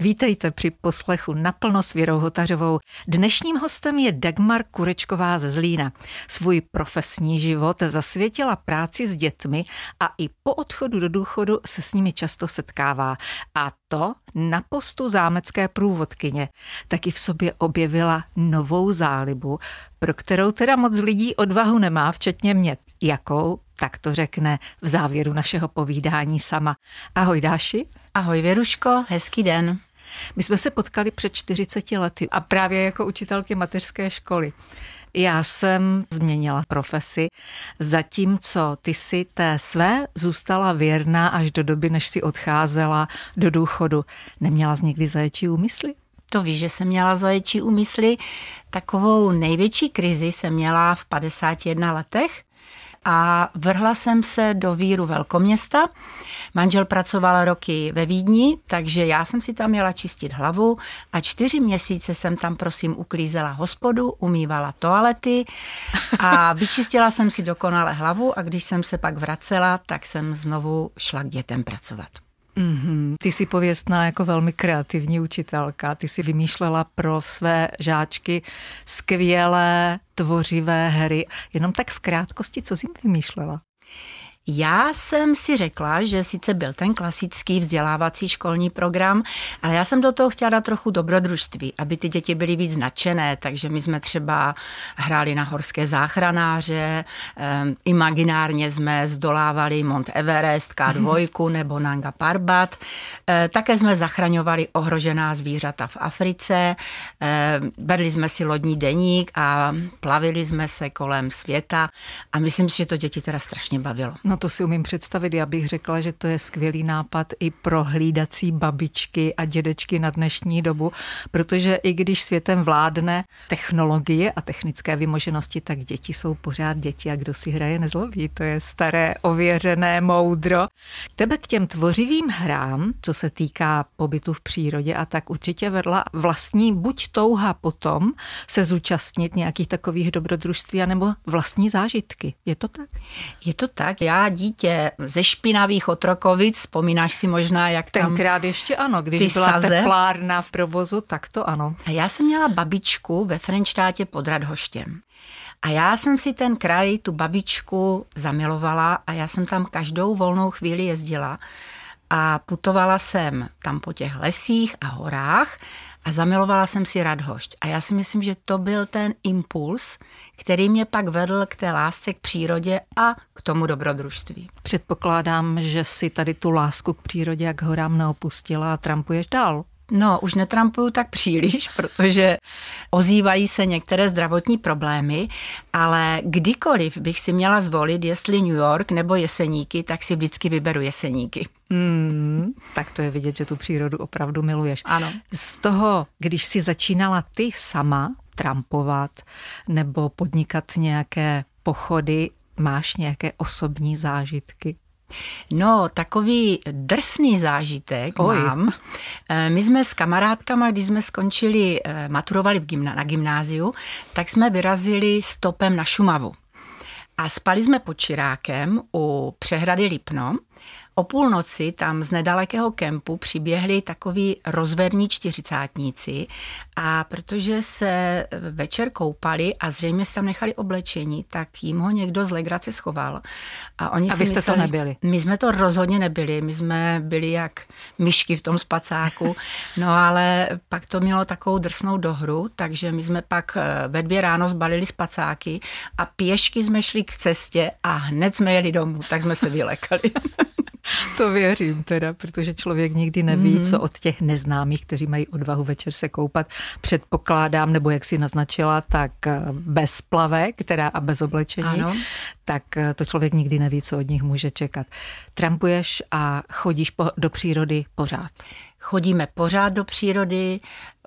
Vítejte při poslechu naplno s Věrou Hotařovou. Dnešním hostem je Dagmar Kurečková ze Zlína. Svůj profesní život zasvětila práci s dětmi a i po odchodu do důchodu se s nimi často setkává. A to na postu zámecké průvodkyně. Taky v sobě objevila novou zálibu, pro kterou teda moc lidí odvahu nemá, včetně mě. Jakou? Tak to řekne v závěru našeho povídání sama. Ahoj Dáši. Ahoj Věruško, hezký den. My jsme se potkali před 40 lety a právě jako učitelky mateřské školy. Já jsem změnila profesi, zatímco ty si té své zůstala věrná až do doby, než si odcházela do důchodu. Neměla jsi někdy zaječí úmysly? To víš, že jsem měla zaječí úmysly. Takovou největší krizi jsem měla v 51 letech, a vrhla jsem se do víru velkoměsta. Manžel pracoval roky ve Vídni, takže já jsem si tam měla čistit hlavu a čtyři měsíce jsem tam prosím uklízela hospodu, umývala toalety a vyčistila jsem si dokonale hlavu a když jsem se pak vracela, tak jsem znovu šla k dětem pracovat. Mm-hmm. Ty jsi pověstná jako velmi kreativní učitelka. Ty si vymýšlela pro své žáčky skvělé tvořivé hry. Jenom tak v krátkosti, co jsi jim vymýšlela? Já jsem si řekla, že sice byl ten klasický vzdělávací školní program, ale já jsem do toho chtěla dát trochu dobrodružství, aby ty děti byly víc nadšené, takže my jsme třeba hráli na horské záchranáře, um, imaginárně jsme zdolávali Mont Everest, K2 nebo Nanga Parbat, e, také jsme zachraňovali ohrožená zvířata v Africe, e, vedli jsme si lodní deník a plavili jsme se kolem světa. A myslím si, že to děti teda strašně bavilo. No to si umím představit. Já bych řekla, že to je skvělý nápad i pro hlídací babičky a dědečky na dnešní dobu, protože i když světem vládne technologie a technické vymoženosti, tak děti jsou pořád děti a kdo si hraje nezlobí. To je staré, ověřené moudro. Tebe k těm tvořivým hrám, co se týká pobytu v přírodě a tak určitě vedla vlastní buď touha potom se zúčastnit nějakých takových dobrodružství, anebo vlastní zážitky. Je to tak? Je to tak. Já dítě ze špinavých otrokovic, vzpomínáš si možná, jak tam... Tenkrát ještě ano, když byla saze. teplárna v provozu, tak to ano. A já jsem měla babičku ve Frenštátě pod Radhoštěm. A já jsem si ten kraj, tu babičku zamilovala a já jsem tam každou volnou chvíli jezdila a putovala jsem tam po těch lesích a horách a zamilovala jsem si Radhošť. A já si myslím, že to byl ten impuls, který mě pak vedl k té lásce k přírodě a k tomu dobrodružství. Předpokládám, že si tady tu lásku k přírodě a k horám neopustila a trampuješ dál. No, už netrampuju tak příliš, protože ozývají se některé zdravotní problémy, ale kdykoliv bych si měla zvolit, jestli New York nebo Jeseníky, tak si vždycky vyberu Jeseníky. Hmm, tak to je vidět, že tu přírodu opravdu miluješ. Ano. Z toho, když si začínala ty sama trampovat nebo podnikat nějaké pochody, máš nějaké osobní zážitky? No, takový drsný zážitek Oj. mám. Eh, my jsme s kamarádkama, když jsme skončili, eh, maturovali na gymnáziu, tak jsme vyrazili stopem na Šumavu. A spali jsme pod Čirákem u přehrady Lipno O půlnoci tam z nedalekého kempu přiběhli takový rozverní čtyřicátníci a protože se večer koupali a zřejmě se tam nechali oblečení, tak jim ho někdo z legrace schoval. A, oni a vy jste mysleli, to nebyli? My jsme to rozhodně nebyli, my jsme byli jak myšky v tom spacáku, no ale pak to mělo takovou drsnou dohru, takže my jsme pak eh, ve dvě ráno zbalili spacáky a pěšky jsme šli k cestě a hned jsme jeli domů, tak jsme se vylekali. To věřím teda, protože člověk nikdy neví, mm. co od těch neznámých, kteří mají odvahu večer se koupat. Předpokládám, nebo jak si naznačila, tak eh, bez plavek, teda a bez oblečení, ano. tak eh, to člověk nikdy neví, co od nich může čekat. Trampuješ a chodíš po, do přírody pořád. Chodíme pořád do přírody,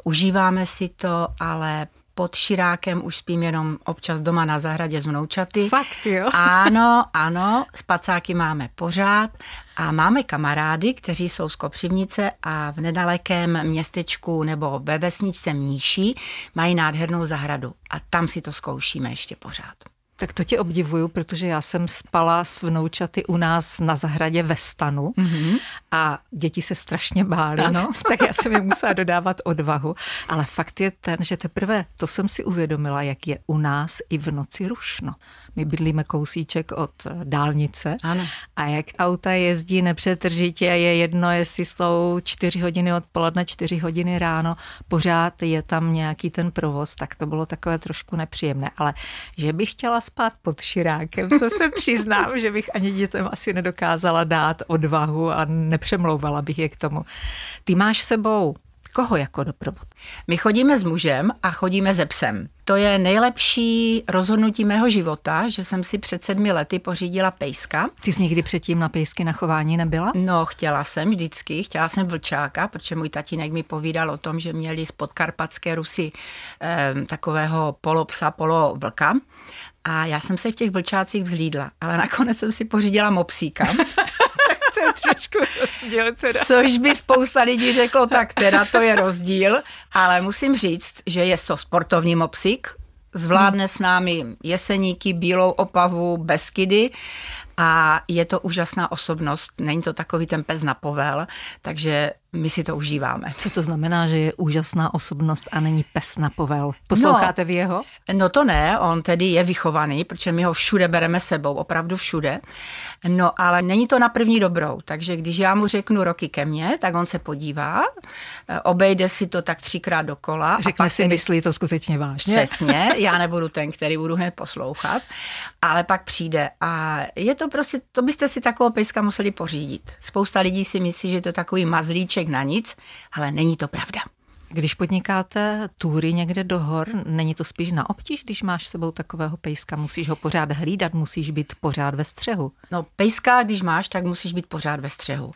užíváme si to, ale pod Širákem už spím jenom občas doma na zahradě z vnoučaty. Fakt jo? Ano, ano, spacáky máme pořád a máme kamarády, kteří jsou z Kopřivnice a v nedalekém městečku nebo ve vesničce Míší mají nádhernou zahradu a tam si to zkoušíme ještě pořád. Tak to tě obdivuju, protože já jsem spala s vnoučaty u nás na zahradě ve stanu mm-hmm. a děti se strašně bály, ano. tak já jsem jim musela dodávat odvahu. Ale fakt je ten, že teprve to jsem si uvědomila, jak je u nás i v noci rušno. My bydlíme kousíček od dálnice ano. a jak auta jezdí nepřetržitě, je jedno, jestli jsou čtyři hodiny odpoledne, čtyři hodiny ráno, pořád je tam nějaký ten provoz, tak to bylo takové trošku nepříjemné. Ale že bych chtěla spát pod širákem, to se přiznám, že bych ani dětem asi nedokázala dát odvahu a nepřemlouvala bych je k tomu. Ty máš sebou Koho jako doprovod? My chodíme s mužem a chodíme se psem. To je nejlepší rozhodnutí mého života, že jsem si před sedmi lety pořídila pejska. Ty jsi někdy předtím na pejsky na chování nebyla? No, chtěla jsem vždycky, chtěla jsem vlčáka, protože můj tatínek mi povídal o tom, že měli z podkarpatské Rusy eh, takového polopsa, polovlka. A já jsem se v těch vlčácích vzlídla, ale nakonec jsem si pořídila mopsíka. to je trošku rozdíl. Teda. Což by spousta lidí řeklo, tak teda to je rozdíl, ale musím říct, že je to sportovní mopsík, zvládne s námi jeseníky, bílou opavu, beskydy a je to úžasná osobnost. Není to takový ten pes na povel, takže my si to užíváme. Co to znamená, že je úžasná osobnost a není pes na povel? Posloucháte no, vy jeho? No to ne, on tedy je vychovaný, protože my ho všude bereme sebou, opravdu všude. No ale není to na první dobrou, takže když já mu řeknu roky ke mně, tak on se podívá, eh, obejde si to tak třikrát dokola. Řekne si, tedy... myslí to skutečně vážně. Přesně, já nebudu ten, který budu hned poslouchat, ale pak přijde a je to prostě, to byste si takového pejska museli pořídit. Spousta lidí si myslí, že je to takový mazlíček, na nic, ale není to pravda. Když podnikáte túry někde do hor, není to spíš na obtíž, když máš sebou takového pejska? Musíš ho pořád hlídat, musíš být pořád ve střehu. No pejska, když máš, tak musíš být pořád ve střehu.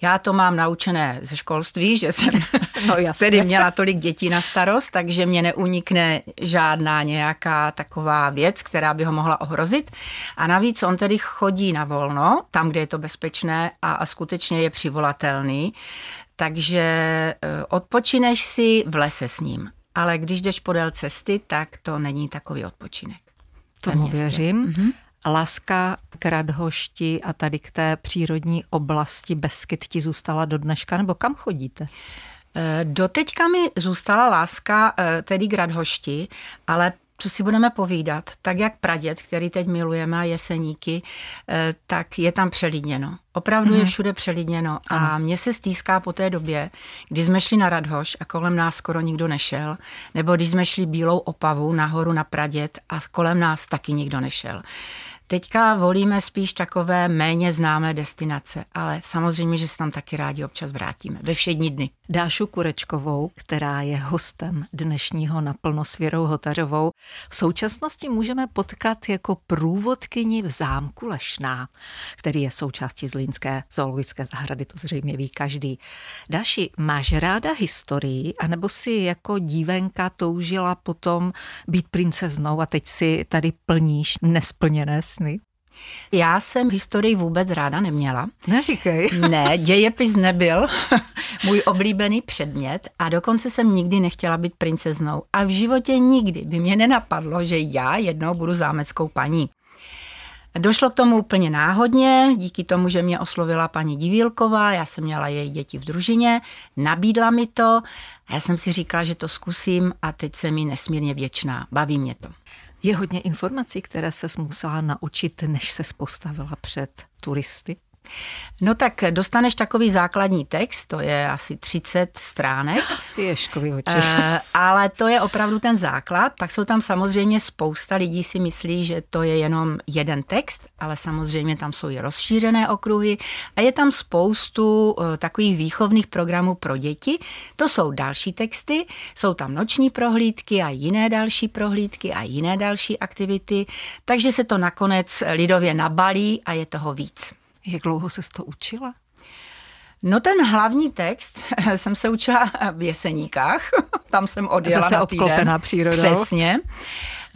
Já to mám naučené ze školství, že jsem no, jasně. tedy měla tolik dětí na starost, takže mě neunikne žádná nějaká taková věc, která by ho mohla ohrozit. A navíc on tedy chodí na volno, tam, kde je to bezpečné a, a skutečně je přivolatelný. Takže eh, odpočineš si v lese s ním. Ale když jdeš podél cesty, tak to není takový odpočinek. Tomu věřím. Mm-hmm. Láska k Radhošti a tady k té přírodní oblasti Beskyt ti zůstala do dneška, nebo kam chodíte? Eh, doteďka mi zůstala láska eh, tedy k Radhošti, ale co si budeme povídat, tak jak pradět, který teď milujeme a jeseníky, eh, tak je tam přelidněno. Opravdu mm. je mhm. všude přelidněno a mně se stýská po té době, kdy jsme šli na Radhoš a kolem nás skoro nikdo nešel, nebo když jsme šli Bílou opavu nahoru na Pradět a kolem nás taky nikdo nešel. Teďka volíme spíš takové méně známé destinace, ale samozřejmě, že se tam taky rádi občas vrátíme. Ve všední dny. Dášu Kurečkovou, která je hostem dnešního naplno s Věrou Hotařovou, v současnosti můžeme potkat jako průvodkyni v zámku Lešná, který je součástí Zlínské zoologické zahrady, to zřejmě ví každý. Dáši, máš ráda historii, anebo si jako dívenka toužila potom být princeznou a teď si tady plníš nesplněné sny? Já jsem historii vůbec ráda neměla. Neříkej. Ne, dějepis nebyl můj oblíbený předmět a dokonce jsem nikdy nechtěla být princeznou. A v životě nikdy by mě nenapadlo, že já jednou budu zámeckou paní. Došlo k tomu úplně náhodně, díky tomu, že mě oslovila paní Divílková, já jsem měla její děti v družině, nabídla mi to a já jsem si říkala, že to zkusím a teď jsem mi nesmírně věčná, baví mě to. Je hodně informací, které se musela naučit, než se postavila před turisty? No tak dostaneš takový základní text, to je asi 30 stránek. Ješkovi oči. Uh, ale to je opravdu ten základ. Pak jsou tam samozřejmě spousta lidí si myslí, že to je jenom jeden text, ale samozřejmě tam jsou i rozšířené okruhy a je tam spoustu uh, takových výchovných programů pro děti. To jsou další texty, jsou tam noční prohlídky a jiné další prohlídky a jiné další aktivity, takže se to nakonec lidově nabalí a je toho víc. Jak dlouho se to učila? No ten hlavní text jsem se učila v Jeseníkách, tam jsem odjela Zase na týden. přírodou. Přesně.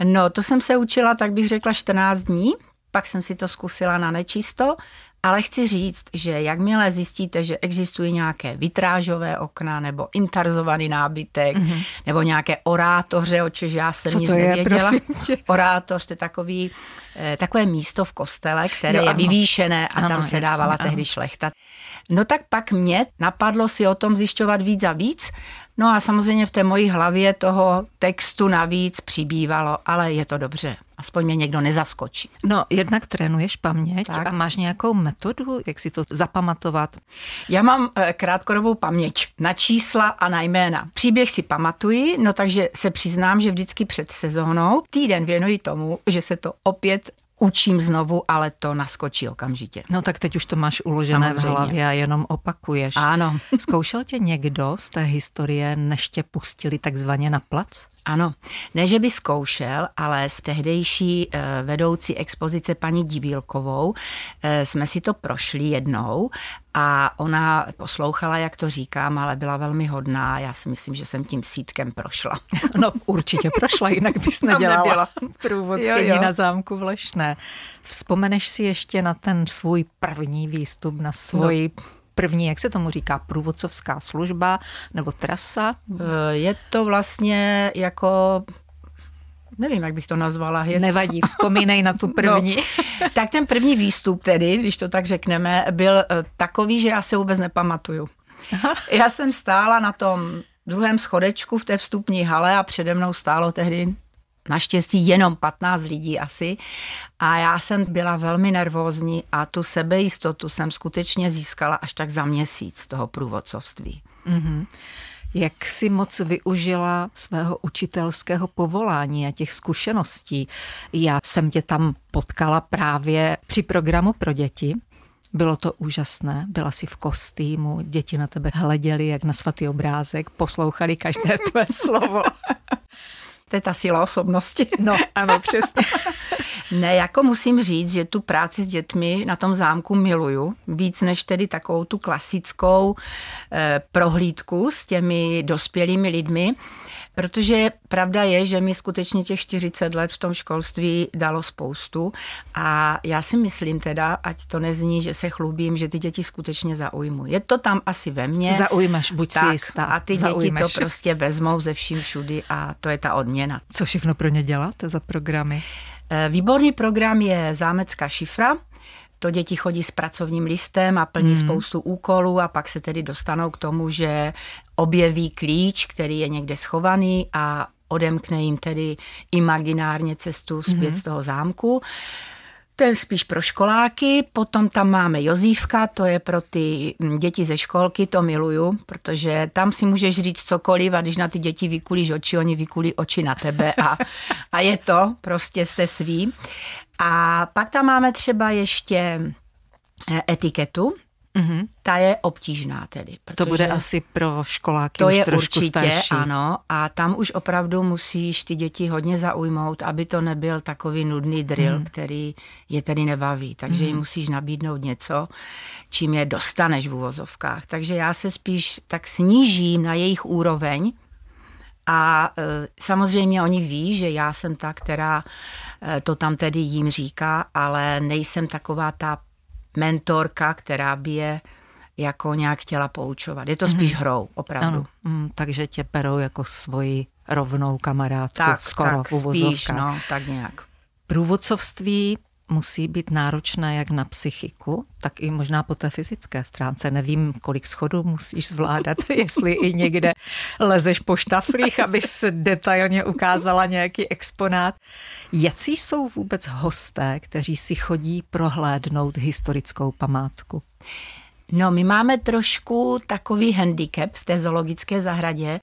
No to jsem se učila, tak bych řekla 14 dní, pak jsem si to zkusila na nečisto Ale chci říct, že jakmile zjistíte, že existují nějaké vitrážové okna nebo intarzovaný nábytek mm-hmm. nebo nějaké orátoře, o čež já jsem Co nic to je, nevěděla. Orátoř, to je takový, eh, takové místo v kostele, které Jo, je ano. vyvýšené a Ano, tam se dávala jasně, tehdy ano. šlechta. No tak pak mě napadlo si o tom zjišťovat víc a víc. No a samozřejmě v té mojí hlavě toho textu navíc přibývalo, ale je to dobře. Aspoň mě někdo nezaskočí. No, jednak trénuješ paměť Tak. a máš nějakou metodu, jak si to zapamatovat? Já mám eh, krátkodobou paměť na čísla a na jména. Příběh si pamatuji, no takže se přiznám, že vždycky před sezónou týden věnuji tomu, že se to opět učím znovu, ale to naskočí okamžitě. No tak teď už to máš uložené Samozřejmě. v hlavě a jenom opakuješ. Ano. Zkoušel tě někdo z té historie, než tě pustili takzvaně na plac? Ano, ne, že by zkoušel, ale s tehdejší eh, vedoucí expozice paní Divílkovou eh, jsme si to prošli jednou a ona poslouchala, jak to říkám, ale byla velmi hodná. Já si myslím, že jsem tím sítkem prošla. No určitě prošla, jinak bys nedělala průvodkyni na zámku v Lešné. Vzpomeneš si ještě na ten svůj první výstup, na svoji první, jak se tomu říká, průvodcovská služba nebo trasa? Eh, Je to vlastně jako nevím, jak bych to nazvala. Je Nevadí, vzpomínej na tu první. No, tak ten první výstup tedy, když to tak řekneme, byl eh, takový, že já se vůbec nepamatuju. Já jsem stála na tom druhém schodečku v té vstupní hale a přede mnou stálo tehdy naštěstí jenom 15 lidí asi a já jsem byla velmi nervózní a tu sebejistotu jsem skutečně získala až tak za měsíc toho průvodcovství. Jak si moc využila svého učitelského povolání a těch zkušeností? Já jsem tě tam potkala právě při programu pro děti. Bylo to úžasné, byla si v kostýmu, děti na tebe hleděli jak na svatý obrázek, poslouchali každé tvé slovo. To je ta síla osobnosti. No, ano, přesně. Ne, jako musím říct, že tu práci s dětmi na tom zámku miluju, víc než tedy takovou tu klasickou eh, prohlídku s těmi dospělými lidmi, protože pravda je, že mi skutečně těch 40 let v tom školství dalo spoustu a já si myslím teda, ať to nezní, že se chlubím, že ty děti skutečně zaujmu. Je to tam asi ve mně. Zaujmeš, buď si tak, jistá. a ty Zaujmeš. děti to prostě vezmou ze vším všudy a to je ta odměna. Co všechno pro ně děláte za programy? Eh, Výborný program je Zámecká šifra. To děti chodí s pracovním listem a plní hmm. spoustu úkolů a pak se tedy dostanou k tomu, že objeví klíč, který je někde schovaný a odemkne jim tedy imaginárně cestu zpět z toho zámku. To je spíš pro školáky, potom tam máme Jozívka, to je pro ty mm, děti ze školky, to miluju, protože tam si můžeš říct cokoliv a když na ty děti vykulíš oči, oni vykulí oči na tebe a, a je to, prostě jste svý. A pak tam máme třeba ještě eh, etiketu, Mhm. ta je obtížná tedy. To bude asi pro školáky to už je trošku určitě, starší. ano. A tam už opravdu musíš ty děti hodně zaujmout, aby to nebyl takový nudný drill, mm. který je tedy nebaví. Takže mm. jim musíš nabídnout něco, čím je dostaneš v úvozovkách. Takže já se spíš tak snížím na jejich úroveň, a e, samozřejmě oni ví, že já jsem ta, která e, to tam tedy jim říká, ale nejsem taková ta mentorka, která by je jako nějak chtěla poučovat. Je to spíš hrou, opravdu. Ano, mm, takže tě berou jako svoji rovnou kamarádku, Tak, skoro tak, v uvozovkách. spíš, no, tak nějak. Průvodcovství musí být náročné jak na psychiku, tak i možná po té fyzické stránce. Nevím, kolik schodů musíš zvládat, jestli i někde lezeš po štaflích, abys detailně ukázala nějaký exponát. Jací jsou vůbec hosté, kteří si chodí prohlédnout historickou památku? No, my máme trošku takový handicap v té zoologické zahradě,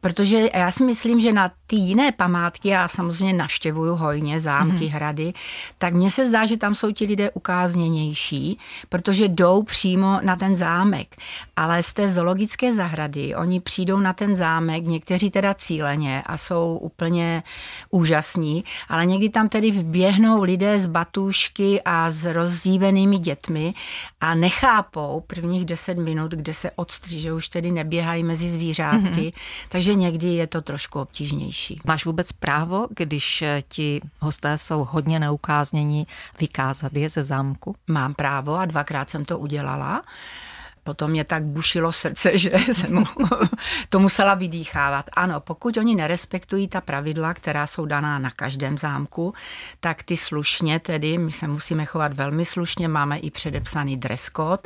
protože já si myslím, že na ty jiné památky, já samozřejmě navštěvuju hojně zámky, mm-hmm. hrady, tak mně se zdá, že tam jsou ti lidé ukázněnější, protože jdou přímo na ten zámek. Ale z té zoologické zahrady oni přijdou na ten zámek, někteří teda cíleně a jsou úplně úžasní, ale někdy tam tedy vběhnou lidé z batůšky a s rozdívenými dětmi a nechápou, prvních 10 minut, kde se odstří, že už tedy neběhají mezi zvířátky, mm-hmm. takže někdy je to trošku obtížnější. Máš vůbec právo, když ti hosté jsou hodně neukáznění, vykázat je ze zámku? Mám právo a dvakrát jsem to udělala potom mě tak bušilo srdce, že jsem to musela vydýchávat. Ano, pokud oni nerespektují ta pravidla, která jsou daná na každém zámku, tak ty slušně tedy, my se musíme chovat velmi slušně, máme i předepsaný dress code,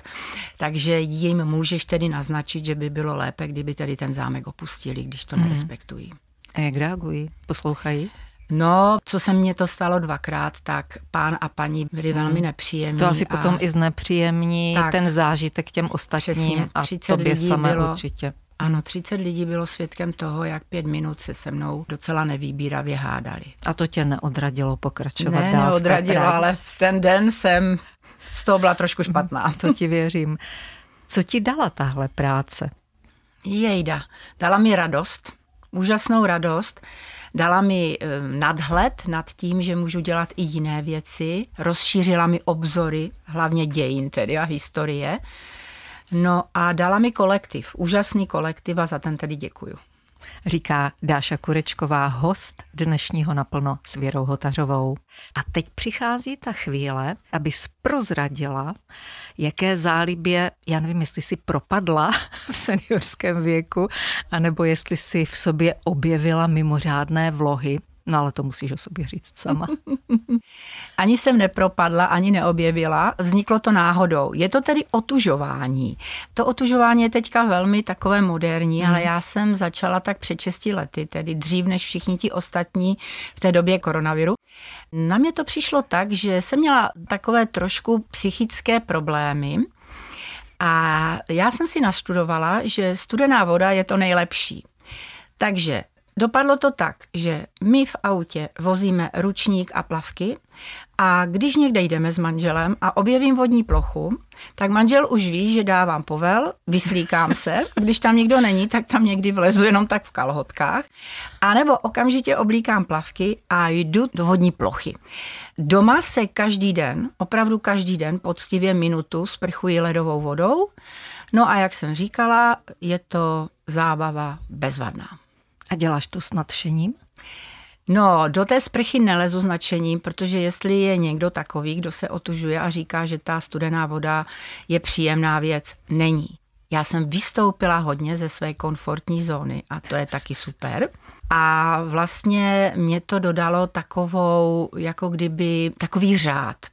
takže jim můžeš tedy naznačit, že by bylo lépe, kdyby tedy ten zámek opustili, když to mm. nerespektují. A jak reagují? Poslouchají? No, co se mně to stalo dvakrát, tak pán a paní byli hmm. velmi nepříjemní. To asi a... potom i znepříjemní tak, ten zážitek těm ostatním přesně, a tobě samé bylo, určitě. Ano, 30 lidí bylo svědkem toho, jak pět minut se se mnou docela nevýbíravě hádali. A to tě neodradilo pokračovat ne, dál neodradilo, ale v ten den jsem z toho byla trošku špatná. To ti věřím. Co ti dala tahle práce? Jejda, dala mi radost, úžasnou radost. Dala mi eh, nadhled nad tím, že můžu dělat i jiné věci, rozšířila mi obzory, hlavně dějin tedy a historie. No a dala mi kolektiv, úžasný kolektiv a za ten tedy děkuju říká Dáša Kurečková, host dnešního naplno s Věrou Hotařovou. A teď přichází ta chvíle, aby prozradila, jaké zálibě, já nevím, jestli si propadla v seniorském věku, anebo jestli si v sobě objevila mimořádné vlohy, No ale to musíš o sobě říct sama. ani jsem nepropadla, ani neobjevila, vzniklo to náhodou. Je to tedy otužování. To otužování je teďka velmi takové moderní, hmm. ale já jsem začala tak před 6 lety, tedy dřív než všichni ti ostatní v té době koronaviru. Na mě to přišlo tak, že jsem měla takové trošku psychické problémy, a já jsem si nastudovala, že studená voda je to nejlepší. Takže Dopadlo to tak, že my v autě vozíme ručník a plavky a když někde jdeme s manželem a objevím vodní plochu, tak manžel už ví, že dávám povel, vyslíkám se, když tam nikdo není, tak tam někdy vlezu jenom tak v kalhotkách, a nebo okamžitě oblíkám plavky a jdu do vodní plochy. Doma se každý den, opravdu každý den, poctivě minutu sprchuji ledovou vodou, no a jak jsem říkala, je to zábava bezvadná. A děláš to s nadšením? No, do té sprchy nelezu s nadšením, protože jestli je někdo takový, kdo se otužuje a říká, že ta studená voda je příjemná věc, není. Já jsem vystoupila hodně ze své komfortní zóny a to je taky super. A vlastně mě to dodalo takovou, jako kdyby, takový řád,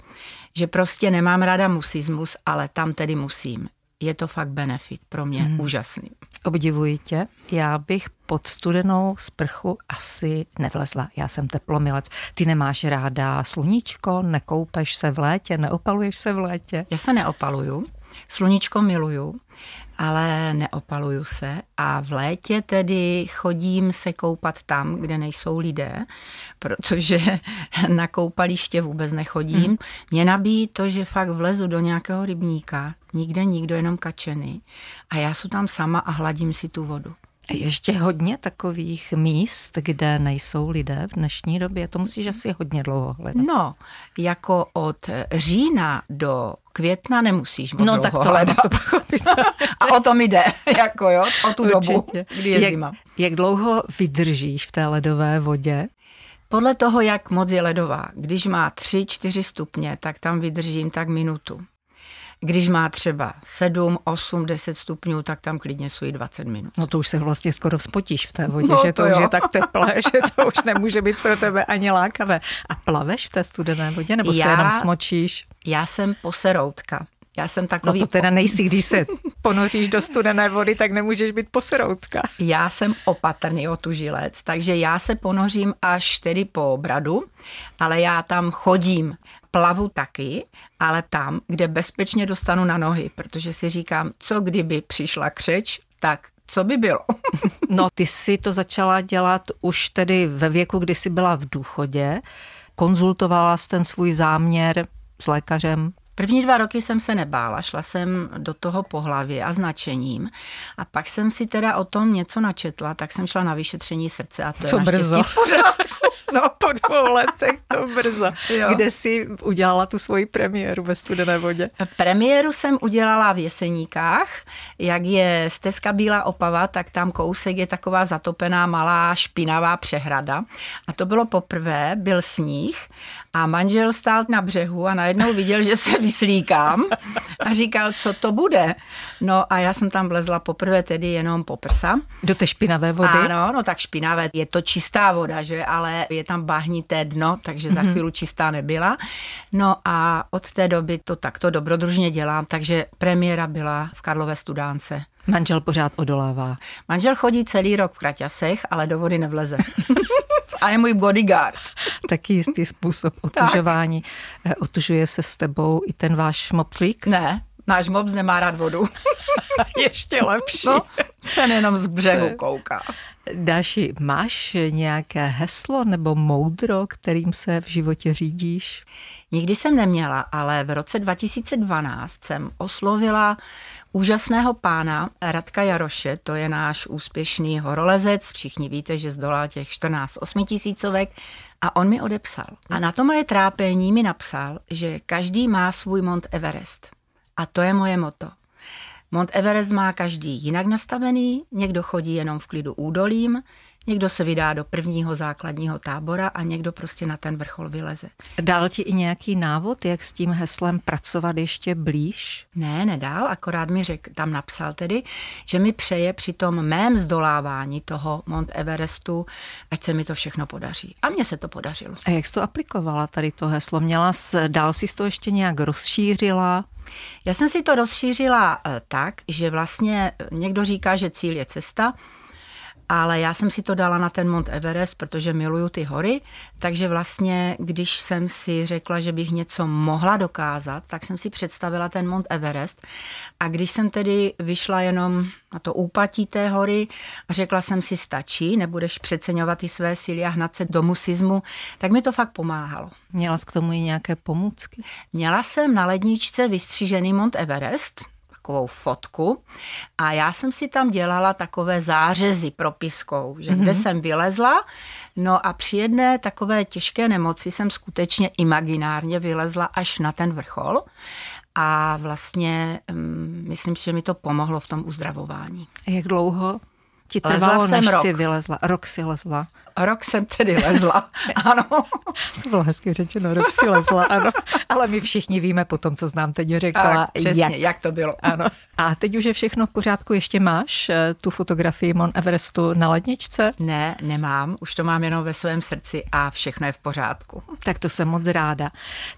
že prostě nemám ráda musismus, ale tam tedy musím je to fakt benefit pro mě mm. úžasný. Obdivuji tě. Já bych pod studenou sprchu asi nevlezla. Já jsem teplomilec. Ty nemáš ráda sluníčko, nekoupeš se v létě, neopaluješ se v létě? Já se neopaluju. Sluníčko miluju, ale neopaluju se a v létě tedy chodím se koupat tam, kde nejsou lidé, protože na koupaliště vůbec nechodím. Hmm. Mě nabíjí to, že fakt vlezu do nějakého rybníka, nikde nikdo, jenom kačeny a já jsem tam sama a hladím si tu vodu. Ještě hodně takových míst, kde nejsou lidé v dnešní době, to musíš asi hodně dlouho hledat. No, jako od října do května nemusíš moc no, dlouho tak to hledat. A o tom jde, jako jo, o tu Určitě. dobu, kdy je jak, zima. Jak dlouho vydržíš v té ledové vodě? Podle toho, jak moc je ledová. Když má 3-4 stupně, tak tam vydržím tak minutu. Když má třeba 7, 8, 10 stupňů, tak tam klidně jsou 20 minut. No to už se vlastně skoro vzpotíš v té vodě, no, že to, to už je tak teplé, že to už nemůže být pro tebe ani lákavé. A plaveš v té studené vodě, nebo já, se jenom smočíš? Já jsem poseroutka. Já jsem takový... No to teda nejsi, když se ponoříš do studené vody, tak nemůžeš být poseroutka. Já jsem opatrný otužilec, takže já se ponořím až tedy po bradu, ale já tam chodím plavu taky, ale tam, kde bezpečně dostanu na nohy, protože si říkám, co kdyby přišla křeč, tak co by bylo? no, ty si to začala dělat už tedy ve věku, kdy jsi byla v důchodě. Konzultovala jsi ten svůj záměr s lékařem? První dva roky jsem se nebála, šla jsem do toho po hlavě a značením a pak jsem si teda o tom něco načetla, tak jsem šla na vyšetření srdce a to je Co brzo. v pořádku. No, po dvou letech to brzo. Jo. Kde jsi udělala tu svoji premiéru ve studené vodě? Premiéru jsem udělala v Jeseníkách. Jak je stezka Bílá Opava, tak tam kousek je taková zatopená malá špinavá přehrada. A to bylo poprvé, byl sníh a manžel stál na břehu a najednou viděl, že se vyslíkám a říkal, co to bude. No a já jsem tam vlezla poprvé tedy jenom po prsa. Do té špinavé vody? Ano, no tak špinavé. Je to čistá voda, že? Ale je tam bahnité dno, takže za mhm. chvíli čistá nebyla. No a od té doby to takto dobrodružně dělám, takže premiéra byla v Karlové studánce. Manžel pořád odolává. Manžel chodí celý rok v kraťasech, ale do vody nevleze. a je můj bodyguard. Taky jistý způsob otužování. Tak. Eh, otužuje se s tebou i ten váš mopslík? Ne, náš mops nemá rád vodu. Ještě lepší. No, ten jenom z břehu kouká. Dáši, máš nějaké heslo nebo moudro, kterým se v životě řídíš? Nikdy jsem neměla, ale v roce 2012 jsem oslovila úžasného pána Radka Jaroše, to je náš úspěšný horolezec, všichni víte, že zdolal těch 14 osmitisícovek a on mi odepsal. A na to moje trápení mi napsal, že každý má svůj Mont Everest. A to je moje moto. Mont Everest má každý jinak nastavený, někdo chodí jenom v klidu údolím, Někdo se vydá do prvního základního tábora a někdo prostě na ten vrchol vyleze. Dal ti i nějaký návod, jak s tím heslem pracovat ještě blíž? Ne, nedal, akorát mi řekl, tam napsal tedy, že mi přeje při tom mém zdolávání toho Mont Everestu, ať se mi to všechno podaří. A mně se to podařilo. A jak jsi to aplikovala tady to heslo? Měla jsi, dál si to ještě nějak rozšířila? Já jsem si to rozšířila eh, tak, že vlastně někdo říká, že cíl je cesta, ale já jsem si to dala na ten Mont Everest, protože miluju ty hory, takže vlastně, když jsem si řekla, že bych něco mohla dokázat, tak jsem si představila ten Mont Everest a když jsem tedy vyšla jenom na to úpatí té hory a řekla jsem si, stačí, nebudeš přeceňovat ty své síly a hnat se do musizmu, tak mi to fakt pomáhalo. Měla jsi k tomu i nějaké pomůcky? Měla jsem na ledničce vystřížený Mont Everest, takovou fotku a já jsem si tam dělala takové zářezy propiskou, že mm-hmm. kde jsem vylezla, no a při jedné takové těžké nemoci jsem skutečně imaginárně vylezla až na ten vrchol a vlastně um, myslím si, že mi to pomohlo v tom uzdravování. A jak dlouho ti trvalo, než rok. si vylezla? Rok si lezla. Rok jsem tedy lezla, ano. To bylo hezky řečeno, rok si lezla, ano. Ale my všichni víme po tom, co znám teď řekla, tak, přesně, jak. jak to bylo. Ano. A teď už je všechno v pořádku, ještě máš eh, tu fotografii Mon Everestu na ledničce? Ne, nemám, už to mám jenom ve svém srdci a všechno je v pořádku. Tak to jsem moc ráda.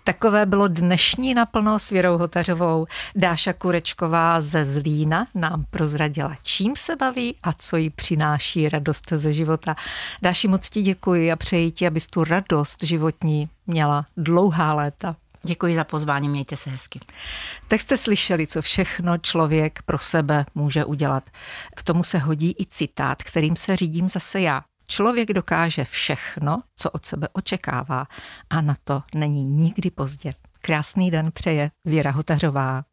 Takové bylo dnešní naplno s Věrou Hotařovou. Dáša Kurečková ze Zlína nám prozradila, čím se baví a co jí přináší radost ze života. Dáši, moc ti děkuji a přeji ti, abys tu radost životní měla dlouhá léta. Děkuji za pozvání, mějte se hezky. Tak jste slyšeli, co všechno člověk pro sebe může udělat. K tomu se hodí i citát, kterým se řídím zase já. Člověk dokáže všechno, co od sebe očekává a na to není nikdy pozdě. Krásný den přeje Věra Hotařová.